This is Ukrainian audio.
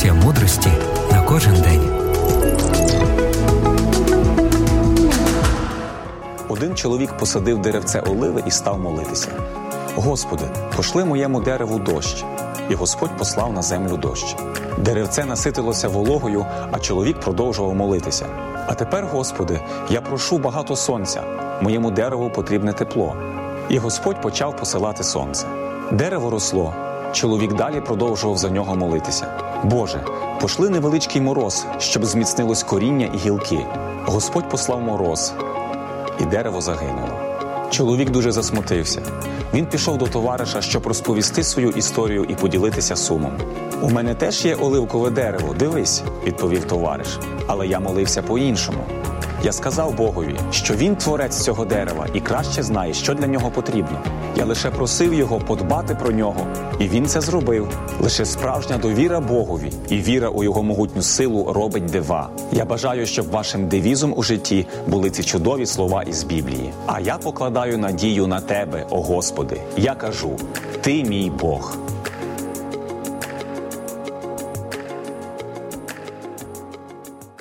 Порція мудрості на кожен день. Один чоловік посадив деревце оливи і став молитися. Господи, пошли моєму дереву дощ. І Господь послав на землю дощ. Деревце наситилося вологою, а чоловік продовжував молитися. А тепер, Господи, я прошу багато сонця. Моєму дереву потрібне тепло. І Господь почав посилати сонце. Дерево росло. Чоловік далі продовжував за нього молитися. Боже, пошли невеличкий мороз, щоб зміцнилось коріння і гілки. Господь послав мороз, і дерево загинуло. Чоловік дуже засмутився. Він пішов до товариша, щоб розповісти свою історію і поділитися сумом. У мене теж є оливкове дерево, дивись, відповів товариш. Але я молився по-іншому. Я сказав Богові, що він творець цього дерева і краще знає, що для нього потрібно. Я лише просив його подбати про нього, і він це зробив. Лише справжня довіра Богові і віра у його могутню силу робить дива. Я бажаю, щоб вашим девізом у житті були ці чудові слова із Біблії. А я покладаю надію на тебе, о Господи. Я кажу: Ти мій Бог.